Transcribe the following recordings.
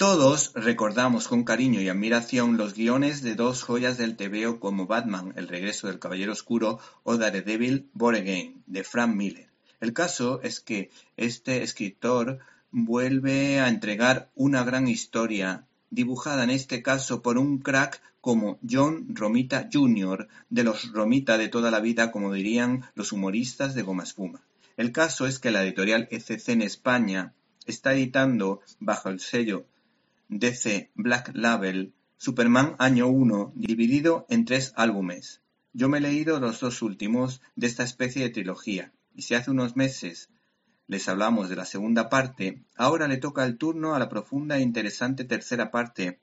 Todos recordamos con cariño y admiración los guiones de dos joyas del TVO como Batman, El regreso del Caballero Oscuro o Daredevil, Born Again, de Frank Miller. El caso es que este escritor vuelve a entregar una gran historia, dibujada en este caso por un crack como John Romita Jr., de los Romita de toda la vida, como dirían los humoristas de Goma Espuma. El caso es que la editorial ECC en España está editando bajo el sello DC Black Label Superman Año 1 dividido en tres álbumes. Yo me he leído los dos últimos de esta especie de trilogía y si hace unos meses les hablamos de la segunda parte, ahora le toca el turno a la profunda e interesante tercera parte,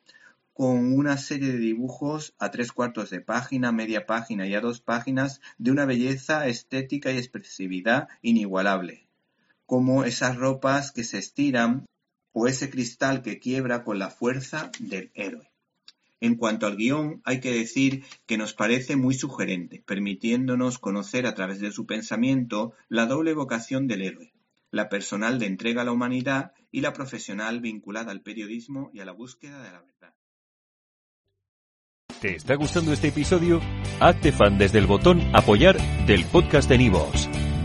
con una serie de dibujos a tres cuartos de página, media página y a dos páginas de una belleza estética y expresividad inigualable, como esas ropas que se estiran o ese cristal que quiebra con la fuerza del héroe. En cuanto al guion, hay que decir que nos parece muy sugerente, permitiéndonos conocer a través de su pensamiento la doble vocación del héroe, la personal de entrega a la humanidad y la profesional vinculada al periodismo y a la búsqueda de la verdad. ¿Te está gustando este episodio? Hazte fan desde el botón apoyar del podcast de Nivos.